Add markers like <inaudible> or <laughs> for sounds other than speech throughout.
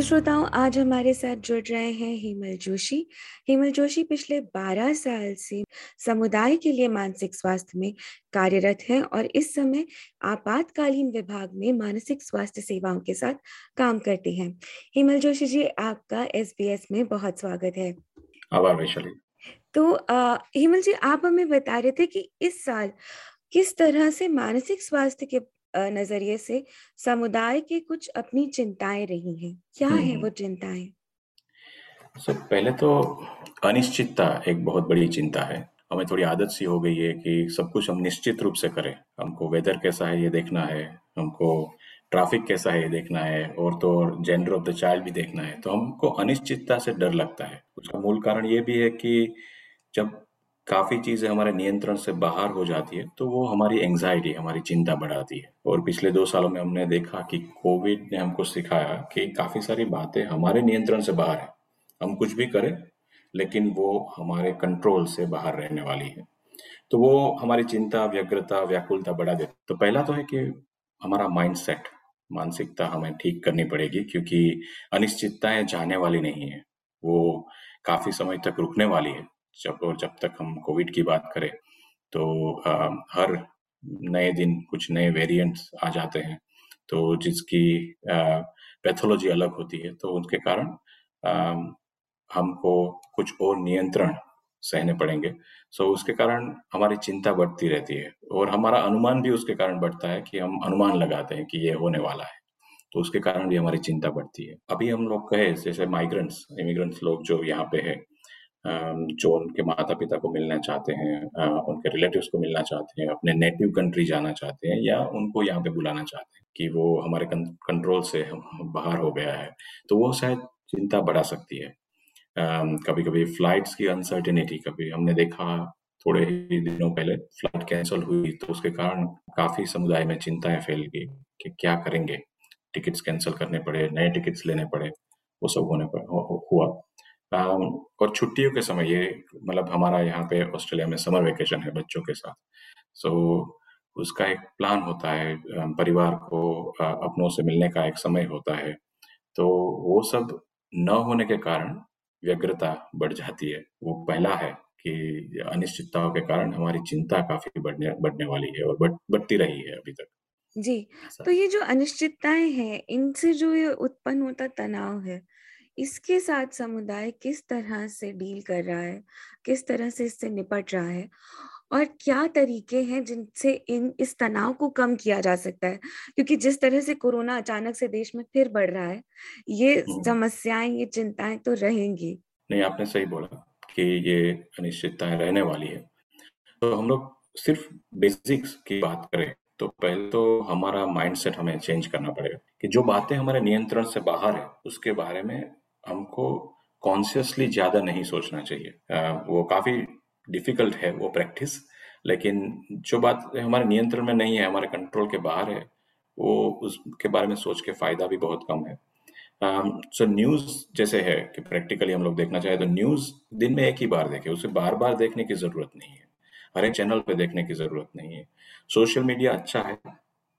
तो श्रोताओं आज हमारे साथ जुड़ रहे हैं हेमल जोशी। हेमल जोशी पिछले 12 साल से समुदाय के लिए मानसिक स्वास्थ्य में कार्यरत हैं और इस समय आपातकालीन विभाग में मानसिक स्वास्थ्य सेवाओं के साथ काम करते हैं। हेमल जोशी जी आपका एसबीएस में बहुत स्वागत है। आभार वैशाली तो हेमल जी आप हमें बता रहे थे कि इस साल किस तरह से मानसिक स्वास्थ्य के नज़रिए से समुदाय की कुछ अपनी चिंताएँ रही हैं। क्या है वो चिंताएँ? सब पहले तो अनिश्चितता एक बहुत बड़ी चिंता है। हमें थोड़ी आदत सी हो गई है कि सब कुछ हम निश्चित रूप से करें। हमको वेदर कैसा है ये देखना है। हमको ट्रैफ़िक कैसा है ये देखना है। और तो और जेंडर ऑफ़ द चाइल्ड भी देखना है। तो हमको अनिश्चितता से डर लगता है। उसका मूल कारण ये भी है कि जब काफ़ी चीज़ें हमारे नियंत्रण से बाहर हो जाती है तो वो हमारी एंग्जाइटी हमारी चिंता बढ़ाती है। और पिछले दो सालों में हमने देखा कि कोविड ने हमको सिखाया कि काफ़ी सारी बातें हमारे नियंत्रण से बाहर है। हम कुछ भी करें, लेकिन वो हमारे कंट्रोल से बाहर रहने वाली है। तो वो हमारी चिंता, व्यग्रता, व्याकुलता बढ़ा देती तो पहला तो है कि हमारा माइंड सेट मानसिकता हमें ठीक करनी पड़ेगी, क्योंकि अनिश्चितताएँ जाने वाली नहीं है। वो काफ़ी समय तक रुकने वाली है। जब और जब तक हम कोविड की बात करें तो आ, हर नए दिन कुछ नए वेरिएंट्स आ जाते हैं। तो जिसकी पैथोलॉजी अलग होती है तो उनके कारण हमको कुछ और नियंत्रण सहने पड़ेंगे। सो उसके कारण हमारी चिंता बढ़ती रहती है और हमारा अनुमान भी उसके कारण बढ़ता है कि हम अनुमान लगाते हैं कि ये होने वाला है। तो उसके कारण भी हमारी चिंता बढ़ती है। अभी हम लोग कहे जैसे माइग्रेंट्स इमिग्रेंट्स लोग जो यहाँ पे है जो उनके माता पिता को मिलना चाहते हैं उनके रिलेटिव्स को मिलना चाहते हैं, अपने नेटिव कंट्री जाना चाहते हैं या उनको यहाँ पे बुलाना चाहते हैं कि वो हमारे कंट्रोल से बाहर हो गया है तो वो शायद चिंता बढ़ा सकती है। कभी कभी फ्लाइट्स की अनसर्टेनिटी कभी हमने देखा थोड़े ही दिनों पहले फ़्लाइट कैंसिल हुई तो उसके कारण काफ़ी समुदाय में चिंताएँ फैल गई कि क्या करेंगे? टिकट्स कैंसिल करने पड़े, नए टिकट्स लेने पड़े, वो सब होने पर हुआ। और छुट्टियों के समय ये मतलब हमारा यहाँ पे ऑस्ट्रेलिया में समर वेकेशन है बच्चों के साथ। सो so, उसका एक प्लान होता है परिवार को अपनों से मिलने का एक समय होता है। तो वो सब न होने के कारण व्यग्रता बढ़ जाती है। वो पहला है कि अनिश्चितताओं के कारण हमारी चिंता काफ़ी बढ़ने बढ़ने वाली है और बढ़ बढ़ती रही है अभी तक। जी तो ये जो अनिश्चितताएँ हैं इनसे जो ये उत्पन्न होता तनाव है इसके साथ समुदाय किस तरह से डील कर रहा है? किस तरह से इससे निपट रहा है? और क्या तरीके हैं जिनसे इन इस तनाव को कम किया जा सकता है? क्योंकि जिस तरह से कोरोना अचानक से देश में फिर बढ़ रहा है ये हम्म। समस्याएँ ये चिंताएँ तो रहेंगी। नहीं आपने सही बोला कि ये अनिश्चितताएँ रहने वाली है। तो हम लोग सिर्फ़ बेसिक्स की बात करें तो पहले तो हमारा माइंडसेट हमें चेंज करना पड़ेगा कि जो बातें हमारे नियंत्रण से बाहर है उसके बारे में हमको कॉन्शियसली ज़्यादा नहीं सोचना चाहिए। वो काफ़ी डिफ़िकल्ट है वो प्रैक्टिस लेकिन जो बात हमारे नियंत्रण में नहीं है हमारे कंट्रोल के बाहर है वो उसके बारे में सोच के फ़ायदा भी बहुत कम है। सो um, न्यूज़ so जैसे है कि प्रैक्टिकली हम लोग देखना चाहे तो न्यूज़ दिन में एक ही बार देखे उसे बार बार देखने की ज़रूरत नहीं है। हर एक चैनल पे देखने की ज़रूरत नहीं है। सोशल मीडिया अच्छा है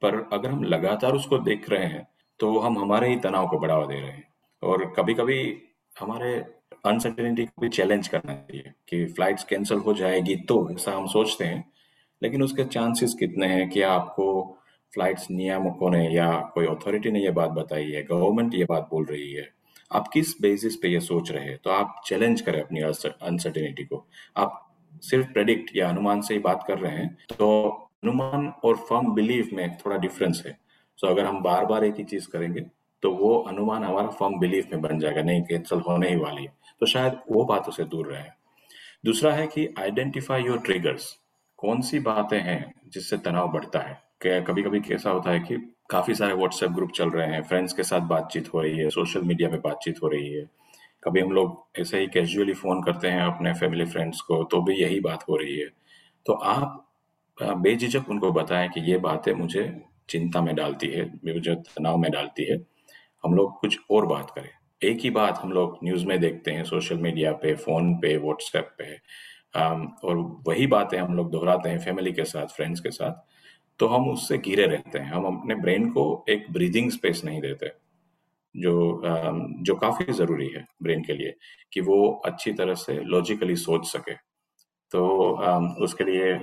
पर अगर हम लगातार उसको देख रहे हैं तो हम हमारे ही तनाव को बढ़ावा दे रहे हैं। और कभी कभी हमारे अनसर्टेनिटी को भी चैलेंज करना चाहिए कि फ्लाइट्स कैंसिल हो जाएगी तो ऐसा हम सोचते हैं। लेकिन उसके चांसेस कितने हैं कि आपको फ्लाइट्स नियामकों ने या कोई अथॉरिटी ने ये बात बताई है गवर्नमेंट ये बात बोल रही है। आप किस बेसिस पे ये सोच रहे हैं? तो आप चैलेंज करें अपनी अनसर्टेनिटी को। आप सिर्फ़ प्रेडिक्ट या अनुमान से ही बात कर रहे हैं तो अनुमान और फर्म बिलीव में थोड़ा डिफरेंस है। सो so, अगर हम बार बार एक ही चीज़ करेंगे तो वो अनुमान हमारा फॉर्म बिलीफ में बन जाएगा, नहीं कैंसल होने ही वाली है। तो शायद वो बातों से दूर रहे। दूसरा है कि आइडेंटिफाई योर ट्रिगर्स कौन सी बातें हैं जिससे तनाव बढ़ता है? कभी कभी कैसा होता है कि काफ़ी सारे व्हाट्सएप ग्रुप चल रहे हैं फ्रेंड्स के साथ बातचीत हो रही है सोशल मीडिया पे बातचीत हो रही है। कभी हम लोग ऐसे ही कैजुअली फ़ोन करते हैं अपने फैमिली फ्रेंड्स को तो भी यही बात हो रही है। तो आप बेझिझक उनको बताएँ कि ये बातें मुझे चिंता में डालती है, मुझे तनाव में डालती है। हम लोग कुछ और बात करें। एक ही बात हम लोग न्यूज़ में देखते हैं सोशल मीडिया पे फ़ोन पे व्हाट्सएप पे और वही बातें हम लोग दोहराते हैं फैमिली के साथ फ्रेंड्स के साथ तो हम उससे घिरे रहते हैं। हम अपने ब्रेन को एक ब्रीदिंग स्पेस नहीं देते, जो जो काफ़ी ज़रूरी है ब्रेन के लिए, कि वो अच्छी तरह से लॉजिकली सोच सके। तो उसके लिए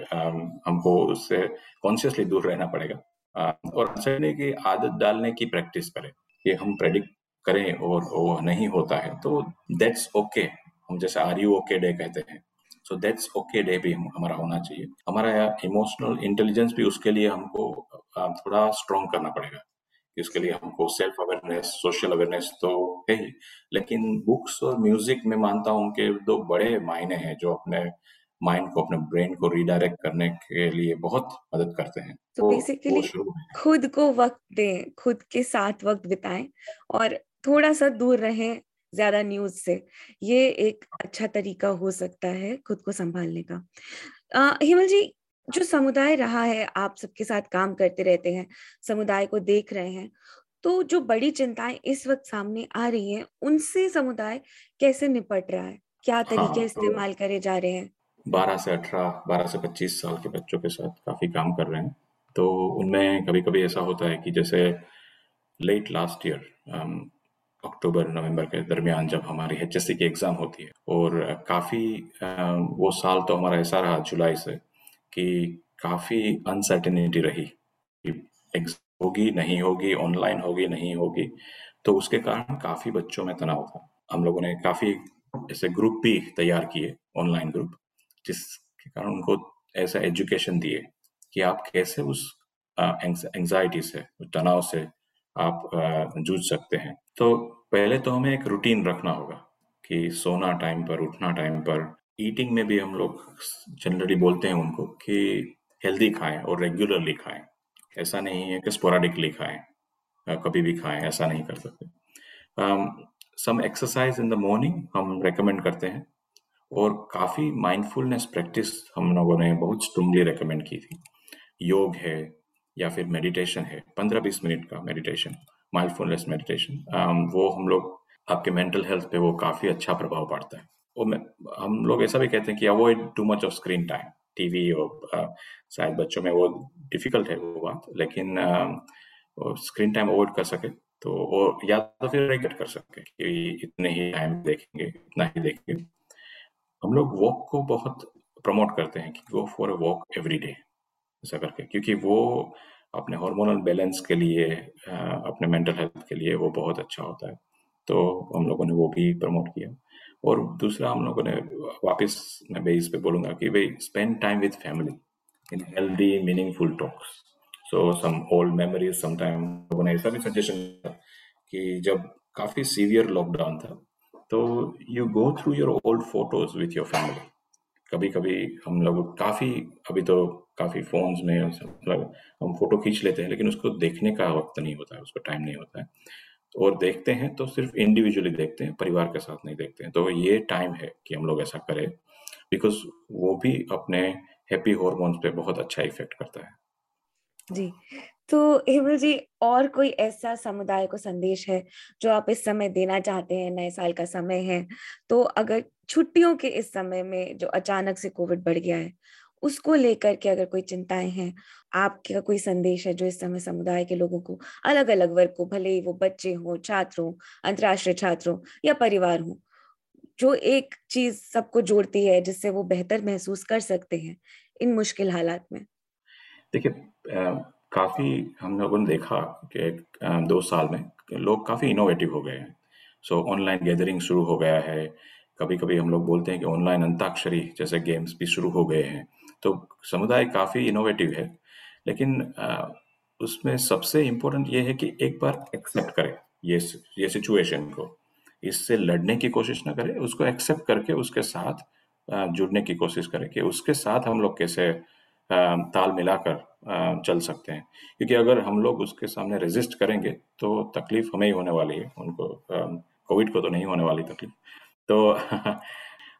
हमको उससे कॉन्शियसली दूर रहना पड़ेगा। और की आदत डालने की प्रैक्टिस करें। कि हम प्रेडिक्ट करें और वो नहीं होता है तो दैट्स ओके okay. हम जैसे आर यू ओके डे कहते हैं। सो दैट्स ओके डे भी हमारा होना चाहिए। हमारा इमोशनल इंटेलिजेंस भी उसके लिए हमको थोड़ा स्ट्रॉन्ग करना पड़ेगा इसके लिए हमको सेल्फ अवेयरनेस सोशल अवेयरनेस तो है ही। लेकिन बुक्स और म्यूज़िक में मानता हूँ कि दो बड़े मायने हैं जो अपने माइंड को अपने ब्रेन को रिडायरेक्ट करने के लिए बहुत मदद करते हैं। तो बेसिकली खुद को वक्त दें खुद के साथ वक्त बिताएँ और थोड़ा सा दूर रहें ज़्यादा न्यूज़ से। ये एक अच्छा तरीका हो सकता है खुद को संभालने का। हिमल जी जो समुदाय रहा है आप सबके साथ काम करते रहते हैं समुदाय को देख रहे हैं तो जो बड़ी चिंताएँ इस वक्त सामने आ रही हैं उनसे समुदाय कैसे निपट रहा है? क्या तरीके हाँ, तो इस्तेमाल करे जा रहे हैं? बारह से अठारह, बारह से पच्चीस साल के बच्चों के साथ काफ़ी काम कर रहे हैं। तो उनमें कभी कभी ऐसा होता है कि जैसे late last year October, November के दरमियान जब हमारी एचएससी की एग्ज़ाम होती है और काफ़ी वो साल तो हमारा ऐसा रहा जुलाई से कि काफ़ी अनसर्टेनिटी रही कि होगी, नहीं होगी ऑनलाइन होगी, नहीं होगी। तो उसके कारण काफ़ी बच्चों में तनाव था। हम लोगों ने काफ़ी ऐसे ग्रुप भी तैयार किए ऑनलाइन ग्रुप जिसके कारण उनको ऐसा एजुकेशन दिए कि आप कैसे उस एंजाइटी से, उस तनाव से आप जूझ सकते हैं। तो पहले तो हमें एक रूटीन रखना होगा कि सोना टाइम पर, उठना टाइम पर ईटिंग में भी हम लोग जनरली बोलते हैं उनको कि हेल्दी खाएँ और रेगुलरली खाएँ। ऐसा नहीं है कि स्पोराडिकली खाएँ कभी भी खाएँ, ऐसा नहीं कर सकते। Some exercise in the morning हम रेकमेंड करते हैं। और काफ़ी माइंडफुलनेस प्रैक्टिस हम लोगों ने बहुत स्ट्रॉन्गली रेकमेंड की थी। योग है या फिर मेडिटेशन है, पंद्रह बीस मिनट का मेडिटेशन माइंडफुलनेस मेडिटेशन वो हम लोग, आपके मेंटल हेल्थ पे वो काफ़ी अच्छा प्रभाव पड़ता है। और हम लोग ऐसा भी कहते हैं कि avoid too much of screen time TV और शायद बच्चों में वो डिफ़िकल्ट है वो बात, लेकिन स्क्रीन टाइम अवॉइड कर सके तो और या तो फिर रेगुलेट कर सके कि इतने ही टाइम देखेंगे, इतना ही देखेंगे। हम लोग वॉक को बहुत प्रमोट करते हैं कि go for a walk every day ऐसा करके। क्योंकि वो अपने हार्मोनल बैलेंस के लिए अपने मेंटल हेल्थ के लिए वो बहुत अच्छा होता है। तो हम लोगों ने वो भी प्रमोट किया। और दूसरा हम लोगों ने वापस मैं इस पे बोलूँगा कि भाई spend time with family in healthy meaningful talks so some old memories some time लोगों ने ऐसा भी सजेशन कि जब काफ़ी सीवियर लॉकडाउन था तो you go through your old photos with your family कभी कभी हम लोग काफ़ी, अभी तो काफ़ी फोन्स में मतलब हम फ़ोटो खींच लेते हैं, लेकिन उसको देखने का वक्त नहीं होता है, उसको टाइम नहीं होता है। और देखते हैं तो सिर्फ़ इंडिविजुअली देखते हैं, परिवार के साथ नहीं देखते हैं। तो ये टाइम है कि हम लोग ऐसा करें बिकॉज़ वो भी अपने हैप्पी हॉर्मोन्स पे बहुत अच्छा इफ़ेक्ट करता है। जी। तो हेमल जी, और कोई ऐसा समुदाय को संदेश है जो आप इस समय देना चाहते हैं, नए साल का समय है? तो अगर छुट्टियों के इस समय में जो अचानक से कोविड बढ़ गया है, उसको लेकर के अगर कोई चिंताएँ हैं, आपका कोई संदेश है जो इस समय समुदाय के लोगों को अलग अलग वर्ग को, भले ही वो बच्चे हो, छात्र, अंतर्राष्ट्रीय छात्र या परिवार हो, जो एक चीज़ सबको जोड़ती है जिससे वो बेहतर महसूस कर सकते हैं इन मुश्किल हालात में? देखिए काफ़ी हम लोगों ने देखा कि दो साल में लोग काफ़ी इनोवेटिव हो गए हैं। सो ऑनलाइन गैदरिंग शुरू हो गया है। कभी कभी हम लोग बोलते हैं कि ऑनलाइन अंताक्षरी जैसे गेम्स भी शुरू हो गए हैं। तो समुदाय काफ़ी इनोवेटिव है। लेकिन उसमें सबसे इम्पोर्टेंट ये है कि एक बार एक्सेप्ट करें ये ये सिचुएशन को। इससे लड़ने की कोशिश ना करें, उसको एक्सेप्ट करके उसके साथ जुड़ने की कोशिश करें कि उसके साथ हम लोग कैसे ताल मिलाकर चल सकते हैं। क्योंकि अगर हम लोग उसके सामने रेजिस्ट करेंगे तो तकलीफ़ हमें ही होने वाली है। उनको कोविड को तो नहीं होने वाली तकलीफ़। तो <laughs>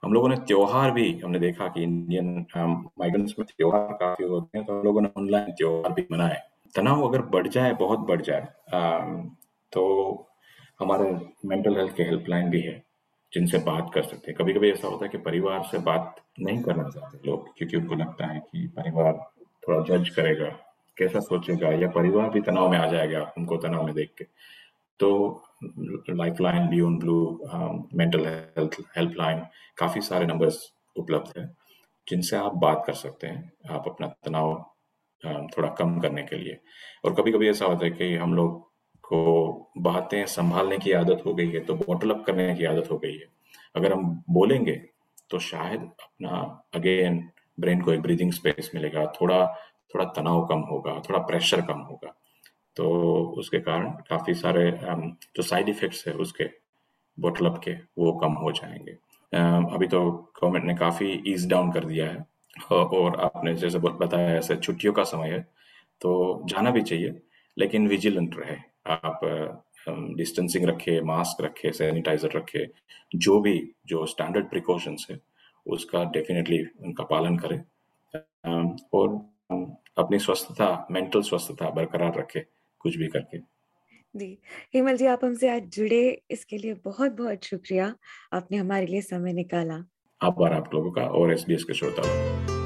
हम लोगों ने त्योहार भी, हमने देखा कि इंडियन माइग्रेंट्स में त्योहार काफ़ी होते हैं तो हम लोगों ने ऑनलाइन त्योहार भी मनाए तनाव अगर बढ़ जाए, बहुत बढ़ जाए तो हमारे मेंटल हेल्थ के हेल्पलाइन भी है। जिनसे बात कर सकते हैं। कभी कभी ऐसा होता है कि परिवार से बात नहीं करना चाहते लोग, क्योंकि उनको लगता है कि परिवार थोड़ा जज करेगा, कैसा सोचेगा, या परिवार भी तनाव में आ जाएगा, उनको तनाव में देख के। तो Lifeline Beyond Blue mental health helpline काफ़ी सारे नंबर्स उपलब्ध हैं, जिनसे आप बात कर सकते हैं, आप अपना तनाव थोड़ा कम करने के लिए। और कभी कभी ऐसा होता है कि हम लोग को बातें संभालने की आदत हो गई है तो बॉटल अप करने की आदत हो गई है। अगर हम बोलेंगे तो शायद अपना अगेन ब्रेन को एक ब्रीदिंग स्पेस मिलेगा। थोड़ा थोड़ा तनाव कम होगा, थोड़ा प्रेशर कम होगा। तो उसके कारण काफ़ी सारे जो साइड इफ़ेक्ट्स है उसके बोटल अप के, वो कम हो जाएँगे। अभी तो गवर्नमेंट ने काफ़ी ईज डाउन कर दिया है। और आपने जैसे बताया, ऐसे छुट्टियों का समय है तो जाना भी चाहिए, लेकिन विजिलेंट रहे। आप डिस्टेंसिंग रखे मास्क रखे सैनिटाइजर रखे जो भी जो स्टैंडर्ड प्रिकॉशंस है उसका डेफिनेटली उनका पालन करें। और अपनी स्वस्थता मेंटल स्वस्थता बरकरार रखे कुछ भी करके। जी। हेमल जी आप हमसे आज जुड़े इसके लिए बहुत बहुत शुक्रिया। आपने हमारे लिए समय निकाला। आप आभार आप लोगों का और एस के श्रोताओं